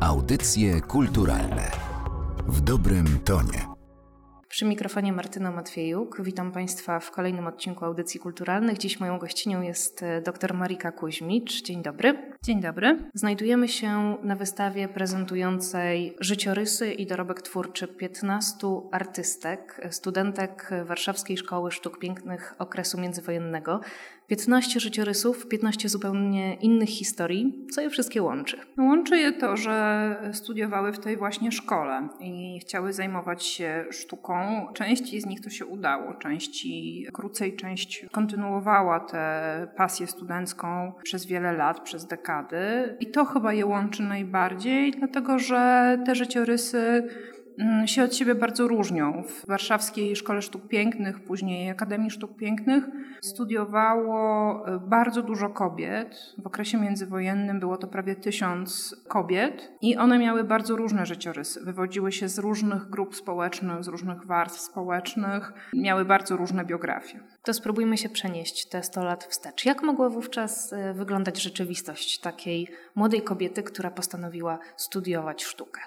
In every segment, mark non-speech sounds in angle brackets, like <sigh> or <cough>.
Audycje kulturalne w dobrym tonie. Przy mikrofonie Martyna Matwiejuk. Witam Państwa w kolejnym odcinku Audycji Kulturalnych. Dziś moją gościnią jest e, dr Marika Kuźmicz. Dzień dobry. Dzień dobry. Znajdujemy się na wystawie prezentującej życiorysy i dorobek twórczy 15 artystek, studentek Warszawskiej Szkoły Sztuk Pięknych okresu międzywojennego. 15 życiorysów, 15 zupełnie innych historii. Co je wszystkie łączy? Łączy je to, że studiowały w tej właśnie szkole i chciały zajmować się sztuką. Części z nich to się udało, części krócej, część kontynuowała tę pasję studencką przez wiele lat, przez dekady. I to chyba je łączy najbardziej, dlatego że te życiorysy się od siebie bardzo różnią. W Warszawskiej Szkole Sztuk Pięknych, później Akademii Sztuk Pięknych, studiowało e, bardzo dużo kobiet. W okresie międzywojennym było to prawie tysiąc kobiet i one miały bardzo różne życiorysy. Wywodziły się z różnych grup społecznych, z różnych warstw społecznych, miały bardzo różne biografie. To spróbujmy się przenieść te 100 lat wstecz. Jak mogła wówczas e, wyglądać rzeczywistość takiej młodej kobiety, która postanowiła studiować sztukę?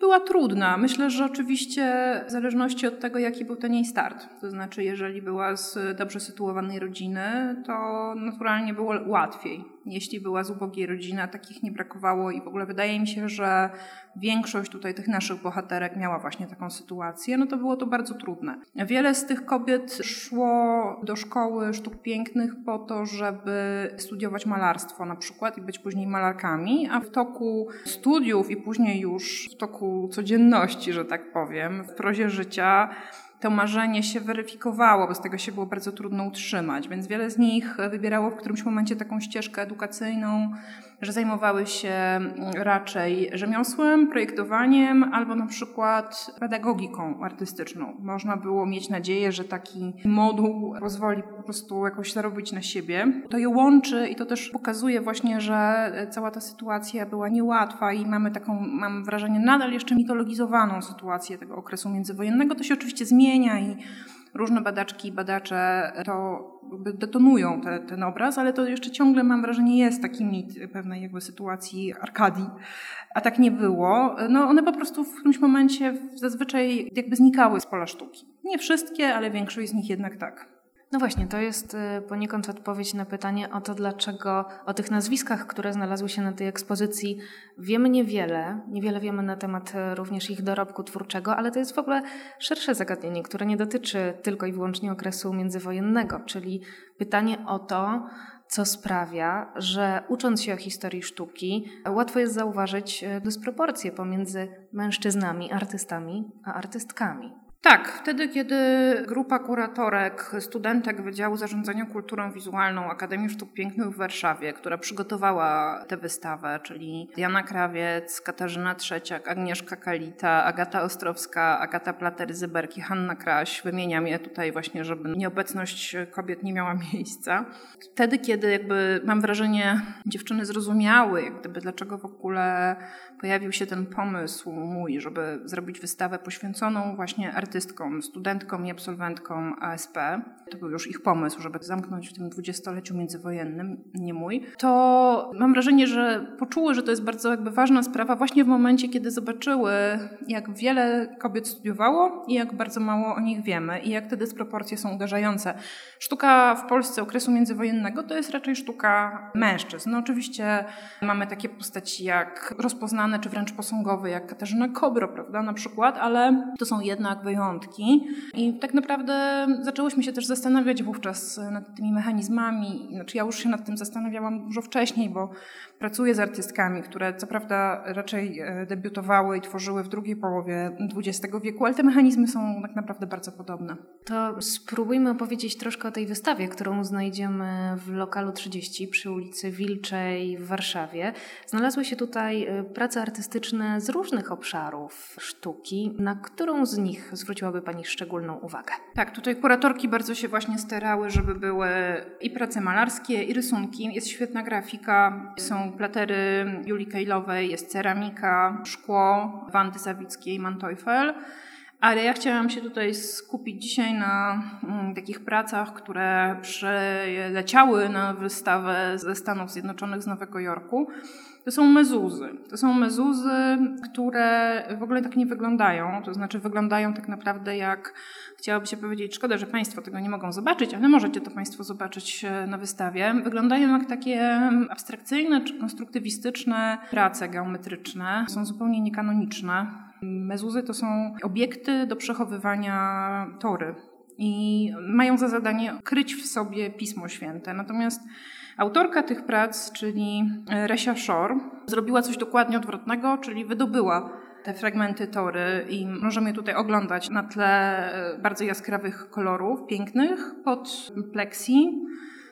Była trudna. Myślę, że oczywiście w zależności od tego, jaki był ten jej start. To znaczy, jeżeli była z dobrze sytuowanej rodziny, to naturalnie było łatwiej. Jeśli była z ubogiej rodziny, a takich nie brakowało i w ogóle wydaje mi się, że większość tutaj tych naszych bohaterek miała właśnie taką sytuację, no to było to bardzo trudne. Wiele z tych kobiet szło do szkoły sztuk pięknych po to, żeby studiować malarstwo na przykład i być później malarkami, a w toku studiów i później już w toku codzienności, że tak powiem, w prozie życia to marzenie się weryfikowało, bo z tego się było bardzo trudno utrzymać, więc wiele z nich wybierało w którymś momencie taką ścieżkę edukacyjną, że zajmowały się mm, raczej rzemiosłem, projektowaniem albo na przykład pedagogiką artystyczną. Można było mieć nadzieję, że taki moduł pozwoli po prostu jakoś zarobić na siebie. To je łączy i to też pokazuje właśnie, że cała ta sytuacja była niełatwa i mamy taką, mam wrażenie, nadal jeszcze mitologizowaną sytuację tego okresu międzywojennego. To się oczywiście zmienia i różne badaczki i badacze to detonują te, ten obraz, ale to jeszcze ciągle mam wrażenie jest taki mit pewnej jakby sytuacji Arkadii, a tak nie było. No one po prostu w którymś momencie zazwyczaj jakby znikały z pola sztuki. Nie wszystkie, ale większość z nich jednak tak. No właśnie, to jest y, poniekąd odpowiedź na pytanie o to, dlaczego o tych nazwiskach, które znalazły się na tej ekspozycji, wiemy niewiele. Niewiele wiemy na temat y, również ich dorobku twórczego, ale to jest w ogóle szersze zagadnienie, które nie dotyczy tylko i wyłącznie okresu międzywojennego, czyli pytanie o to, co sprawia, że ucząc się o historii sztuki, łatwo jest zauważyć y, dysproporcje pomiędzy mężczyznami, artystami, a artystkami. Tak, wtedy, kiedy grupa kuratorek, studentek Wydziału Zarządzania Kulturą Wizualną Akademii Sztuk Pięknych w Warszawie, która przygotowała tę wystawę, czyli Jana Krawiec, Katarzyna Trzeciak, Agnieszka Kalita, Agata Ostrowska, Agata Platery-Zyberki, Hanna Kraś, wymieniam je tutaj właśnie, żeby nieobecność kobiet nie miała <laughs> miejsca. Wtedy, kiedy jakby mam wrażenie dziewczyny zrozumiały, jak gdyby dlaczego w ogóle pojawił się ten pomysł mój, żeby zrobić wystawę poświęconą właśnie artystkom, studentkom i absolwentkom ASP. To był już ich pomysł, żeby zamknąć w tym dwudziestoleciu międzywojennym, nie mój. To mam wrażenie, że poczuły, że to jest bardzo jakby ważna sprawa właśnie w momencie, kiedy zobaczyły, jak wiele kobiet studiowało i jak bardzo mało o nich wiemy i jak te dysproporcje są uderzające. Sztuka w Polsce okresu międzywojennego to jest raczej sztuka mężczyzn. No oczywiście mamy takie postaci jak rozpoznane czy wręcz posągowe, jak Katarzyna Kobro, prawda, na przykład, ale to są jednak wyjątki. I tak naprawdę zaczęłyśmy się też zastanawiać wówczas nad tymi mechanizmami. Znaczy ja już się nad tym zastanawiałam dużo wcześniej, bo pracuję z artystkami, które co prawda raczej e, debiutowały i tworzyły w drugiej połowie XX wieku, ale te mechanizmy są tak naprawdę bardzo podobne. To spróbujmy opowiedzieć troszkę o tej wystawie, którą znajdziemy w lokalu 30 przy ulicy Wilczej w Warszawie. Znalazły się tutaj e, prace artystyczne z różnych obszarów sztuki. Na którą z nich zwróciłaby Pani szczególną uwagę? Tak, tutaj kuratorki bardzo się właśnie starały, żeby były i prace malarskie, i rysunki. Jest świetna grafika, są platery Julii Kejlowej, jest ceramika, szkło Wandy Zawickiej, Manteuffel. Ale ja chciałam się tutaj skupić dzisiaj na mm, takich pracach, które przyleciały na wystawę ze Stanów Zjednoczonych, z Nowego Jorku. To są mezuzy. To są mezuzy, które w ogóle tak nie wyglądają. To znaczy wyglądają tak naprawdę jak, chciałoby się powiedzieć, szkoda, że Państwo tego nie mogą zobaczyć, ale możecie to Państwo zobaczyć e, na wystawie. Wyglądają jak takie abstrakcyjne czy konstruktywistyczne prace geometryczne. Są zupełnie niekanoniczne. Mezuzy to są obiekty do przechowywania tory i mają za zadanie kryć w sobie Pismo Święte. Natomiast autorka tych prac, czyli Resia Shore, zrobiła coś dokładnie odwrotnego, czyli wydobyła te fragmenty tory i możemy je tutaj oglądać na tle bardzo jaskrawych kolorów, pięknych, pod pleksji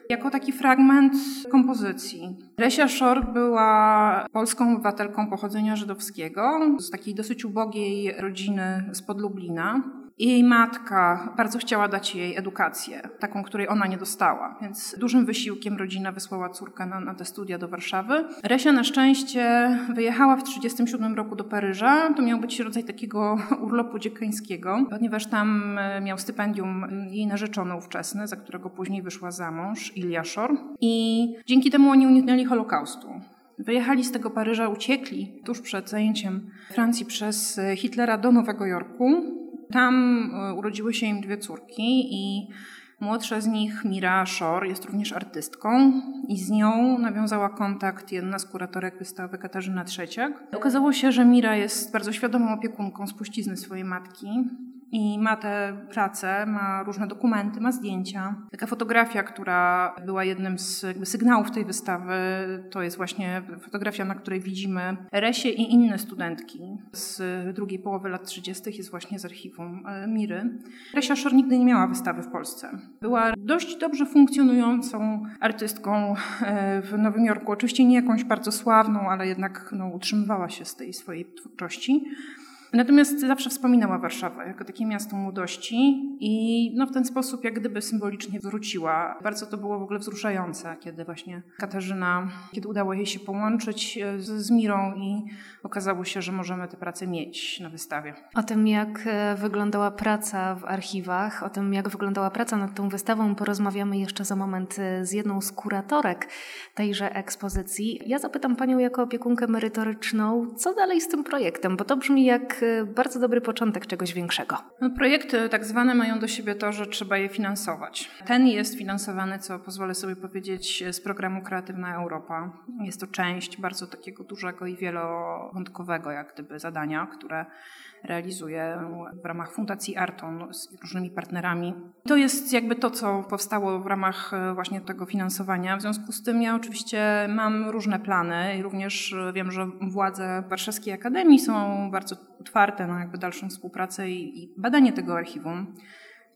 jako taki fragment kompozycji. Resia Szor była polską obywatelką pochodzenia żydowskiego, z takiej dosyć ubogiej rodziny spod Lublina. Jej matka bardzo chciała dać jej edukację, taką, której ona nie dostała, więc dużym wysiłkiem rodzina wysłała córkę na, na te studia do Warszawy. Resia na szczęście wyjechała w 1937 roku do Paryża. To miał być rodzaj takiego <laughs> urlopu dziekańskiego, ponieważ tam e, miał stypendium jej narzeczony ówczesny, za którego później wyszła za mąż, Ilia Shor. I dzięki temu oni uniknęli Holokaustu. Wyjechali z tego Paryża, uciekli tuż przed zajęciem Francji przez Hitlera do Nowego Jorku. Tam e, urodziły się im dwie córki i młodsza z nich, Mira Shore, jest również artystką i z nią nawiązała kontakt jedna z kuratorek wystawy, Katarzyna Trzeciak. Okazało się, że Mira jest bardzo świadomą opiekunką spuścizny swojej matki i ma te prace, ma różne dokumenty, ma zdjęcia. Taka fotografia, która była jednym z sygnałów tej wystawy, to jest właśnie fotografia, na której widzimy Resie i inne studentki z drugiej połowy lat 30. jest właśnie z archiwum e, Miry. Resia Szor nigdy nie miała wystawy w Polsce. Była dość dobrze funkcjonującą artystką e, w Nowym Jorku. Oczywiście nie jakąś bardzo sławną, ale jednak no, utrzymywała się z tej swojej twórczości. Natomiast zawsze wspominała Warszawę jako takie miasto młodości i no, w ten sposób jak gdyby symbolicznie wróciła. Bardzo to było w ogóle wzruszające, kiedy właśnie Katarzyna, kiedy udało jej się połączyć e, z, z Mirą i okazało się, że możemy te prace mieć na wystawie. O tym, jak e, wyglądała praca w archiwach, o tym, jak wyglądała praca nad tą wystawą, porozmawiamy jeszcze za moment e, z jedną z kuratorek tejże ekspozycji. Ja zapytam Panią jako opiekunkę merytoryczną, co dalej z tym projektem, bo to brzmi jak bardzo dobry początek czegoś większego. No, projekty tak zwane mają do siebie to, że trzeba je finansować. Ten jest finansowany, co pozwolę sobie powiedzieć, z programu Kreatywna Europa. Jest to część bardzo takiego dużego i wielowątkowego jak gdyby zadania, które realizuje w ramach Fundacji Arton z różnymi partnerami. To jest jakby to, co powstało w ramach e, właśnie tego finansowania. W związku z tym ja oczywiście mam różne plany i również wiem, że władze Warszawskiej Akademii są bardzo otwarte na jakby dalszą współpracę i, i badanie tego archiwum.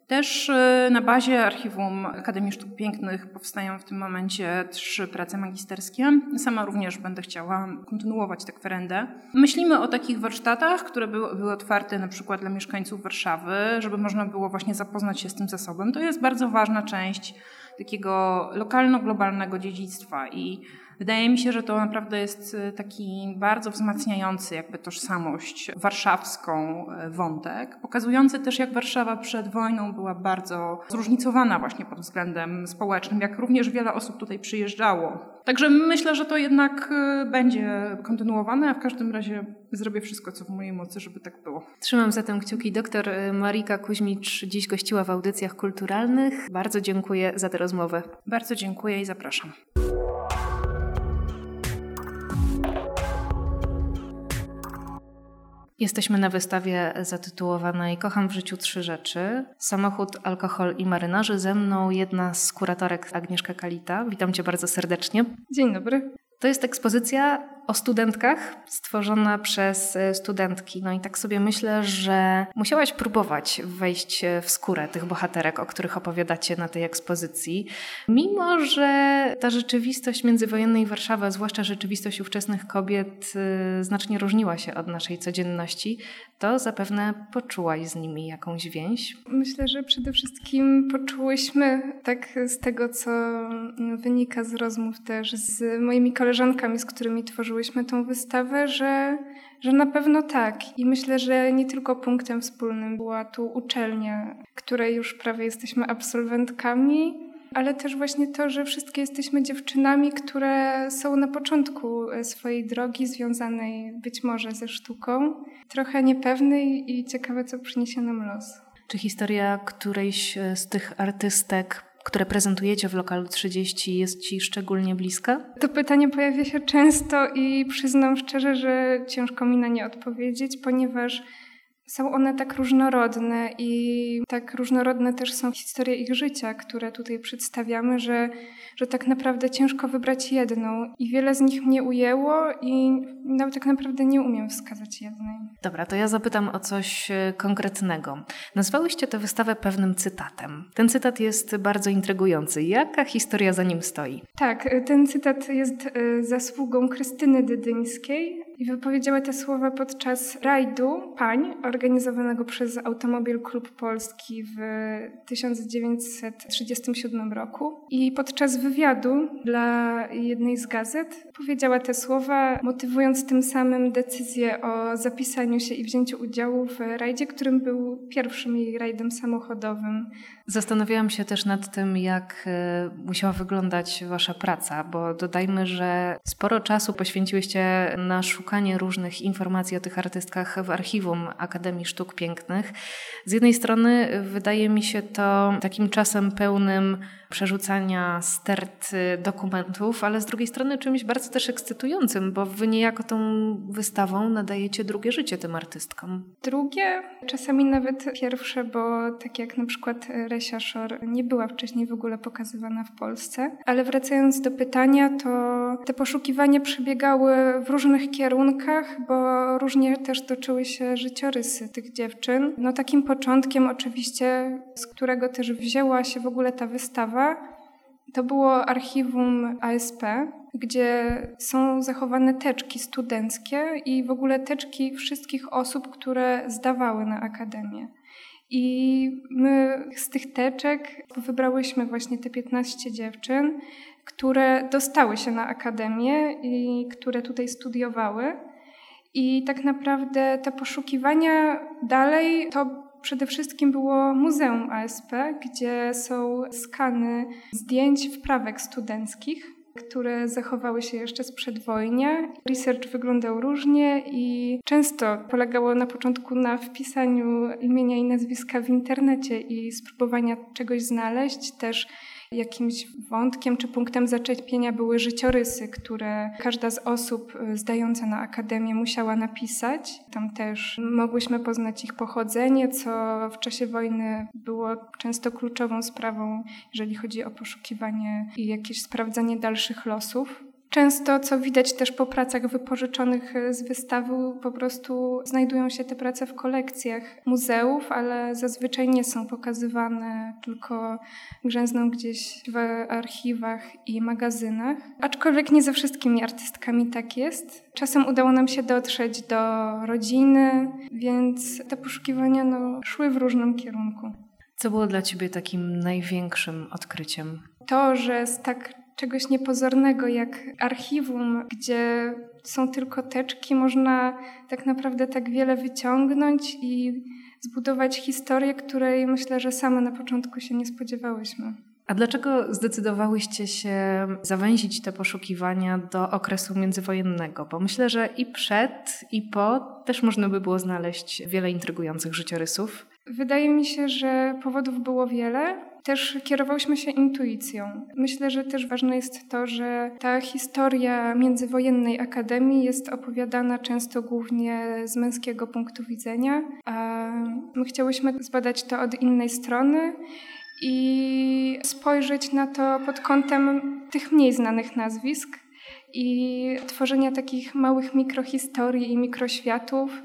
Też y, na bazie Archiwum Akademii Sztuk Pięknych powstają w tym momencie trzy prace magisterskie. Sama również będę chciała kontynuować tę kwerendę. Myślimy o takich warsztatach, które były, były otwarte na przykład dla mieszkańców Warszawy, żeby można było właśnie zapoznać się z tym zasobem. To jest bardzo ważna część takiego lokalno-globalnego dziedzictwa i Wydaje mi się, że to naprawdę jest y, taki bardzo wzmacniający jakby tożsamość warszawską y, wątek, pokazujący też jak Warszawa przed wojną była bardzo zróżnicowana właśnie pod względem społecznym, jak również wiele osób tutaj przyjeżdżało. Także myślę, że to jednak y, będzie kontynuowane, a w każdym razie zrobię wszystko, co w mojej mocy, żeby tak było. Trzymam zatem kciuki. Doktor Marika Kuźmicz dziś gościła w audycjach kulturalnych. Bardzo dziękuję za tę rozmowę. Bardzo dziękuję i zapraszam. Jesteśmy na wystawie zatytułowanej Kocham w życiu trzy rzeczy. Samochód, alkohol i marynarze. Ze mną jedna z kuratorek Agnieszka Kalita. Witam cię bardzo serdecznie. Dzień dobry. To jest ekspozycja o studentkach, stworzona przez e, studentki. No i tak sobie myślę, że musiałaś próbować wejść w skórę tych bohaterek, o których opowiadacie na tej ekspozycji. Mimo, że ta rzeczywistość międzywojennej Warszawy, a zwłaszcza rzeczywistość ówczesnych kobiet, e, znacznie różniła się od naszej codzienności, to zapewne poczułaś z nimi jakąś więź. Myślę, że przede wszystkim poczułyśmy, tak z tego, co wynika z rozmów też z moimi koleżankami, z którymi tworzyłyśmy, tworzyłyśmy tą wystawę, że, że na pewno tak. I myślę, że nie tylko punktem wspólnym była tu uczelnia, której już prawie jesteśmy absolwentkami, ale też właśnie to, że wszystkie jesteśmy dziewczynami, które są na początku swojej drogi związanej być może ze sztuką, trochę niepewnej i ciekawe, co przyniesie nam los. Czy historia którejś z tych artystek które prezentujecie w lokalu 30 jest Ci szczególnie bliska? To pytanie pojawia się często i przyznam szczerze, że ciężko mi na nie odpowiedzieć, ponieważ są one tak różnorodne i tak różnorodne też są historie ich życia, które tutaj przedstawiamy, że, że tak naprawdę ciężko wybrać jedną. I wiele z nich mnie ujęło i nawet tak naprawdę nie umiem wskazać jednej. Dobra, to ja zapytam o coś e, konkretnego. Nazwałyście tę wystawę pewnym cytatem. Ten cytat jest bardzo intrygujący. Jaka historia za nim stoi? Tak, e, ten cytat jest e, zasługą Krystyny Dydyńskiej, i wypowiedziała te słowa podczas rajdu pań organizowanego przez Automobil Klub Polski w 1937 roku. I podczas wywiadu dla jednej z gazet powiedziała te słowa, motywując tym samym decyzję o zapisaniu się i wzięciu udziału w rajdzie, którym był pierwszym jej rajdem samochodowym. Zastanawiałam się też nad tym, jak e, musiała wyglądać Wasza praca, bo dodajmy, że sporo czasu poświęciłyście na szukanie różnych informacji o tych artystkach w archiwum Akademii Sztuk Pięknych. Z jednej strony wydaje mi się to takim czasem pełnym przerzucania stert dokumentów, ale z drugiej strony czymś bardzo też ekscytującym, bo wy niejako tą wystawą nadajecie drugie życie tym artystkom. Drugie, czasami nawet pierwsze, bo tak jak na przykład Resia Szor nie była wcześniej w ogóle pokazywana w Polsce. Ale wracając do pytania, to te poszukiwania przebiegały w różnych kierunkach, bo różnie też toczyły się życiorysy tych dziewczyn. No takim początkiem oczywiście, z którego też wzięła się w ogóle ta wystawa, to było archiwum ASP, gdzie są zachowane teczki studenckie i w ogóle teczki wszystkich osób, które zdawały na akademię. I my z tych teczek wybrałyśmy właśnie te 15 dziewczyn, które dostały się na akademię i które tutaj studiowały. I tak naprawdę te poszukiwania dalej to przede wszystkim było Muzeum ASP, gdzie są skany zdjęć wprawek studenckich, które zachowały się jeszcze z przedwojnia. Research wyglądał różnie i często polegało na początku na wpisaniu imienia i nazwiska w internecie i spróbowania czegoś znaleźć. Też Jakimś wątkiem czy punktem zaczepienia były życiorysy, które każda z osób y, zdająca na akademię musiała napisać. Tam też mogłyśmy poznać ich pochodzenie, co w czasie wojny było często kluczową sprawą, jeżeli chodzi o poszukiwanie i jakieś sprawdzanie dalszych losów. Często, co widać też po pracach wypożyczonych e, z wystawy, po prostu znajdują się te prace w kolekcjach muzeów, ale zazwyczaj nie są pokazywane, tylko grzęzną gdzieś w archiwach i magazynach. Aczkolwiek nie ze wszystkimi artystkami tak jest. Czasem udało nam się dotrzeć do rodziny, więc te poszukiwania no, szły w różnym kierunku. Co było dla Ciebie takim największym odkryciem? To, że z tak czegoś niepozornego jak archiwum, gdzie są tylko teczki, można tak naprawdę tak wiele wyciągnąć i zbudować historię, której myślę, że same na początku się nie spodziewałyśmy. A dlaczego zdecydowałyście się zawęzić te poszukiwania do okresu międzywojennego? Bo myślę, że i przed, i po też można by było znaleźć wiele intrygujących życiorysów. Wydaje mi się, że powodów było wiele. Też kierowałyśmy się intuicją. Myślę, że też ważne jest to, że ta historia międzywojennej akademii jest opowiadana często głównie z męskiego punktu widzenia, a my chciałyśmy zbadać to od innej strony i spojrzeć na to pod kątem tych mniej znanych nazwisk i tworzenia takich małych mikrohistorii i mikroświatów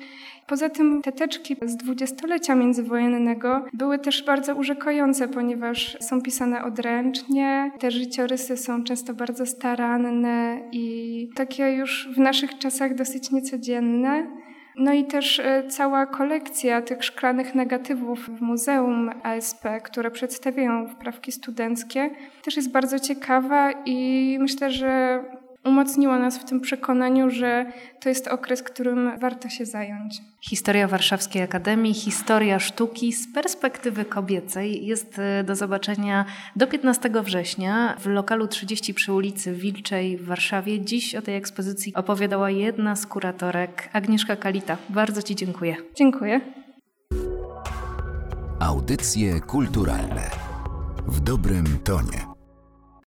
Poza tym te teczki z dwudziestolecia międzywojennego były też bardzo urzekające, ponieważ są pisane odręcznie, te życiorysy są często bardzo staranne i takie już w naszych czasach dosyć niecodzienne. No i też e, cała kolekcja tych szklanych negatywów w Muzeum ASP, które przedstawiają wprawki studenckie, też jest bardzo ciekawa i myślę, że umocniła nas w tym przekonaniu, że to jest okres, którym warto się zająć. Historia Warszawskiej Akademii, historia sztuki z perspektywy kobiecej jest e, do zobaczenia do 15 września w lokalu 30 przy ulicy Wilczej w Warszawie. Dziś o tej ekspozycji opowiadała jedna z kuratorek, Agnieszka Kalita. Bardzo Ci dziękuję. Dziękuję. Audycje kulturalne w dobrym tonie.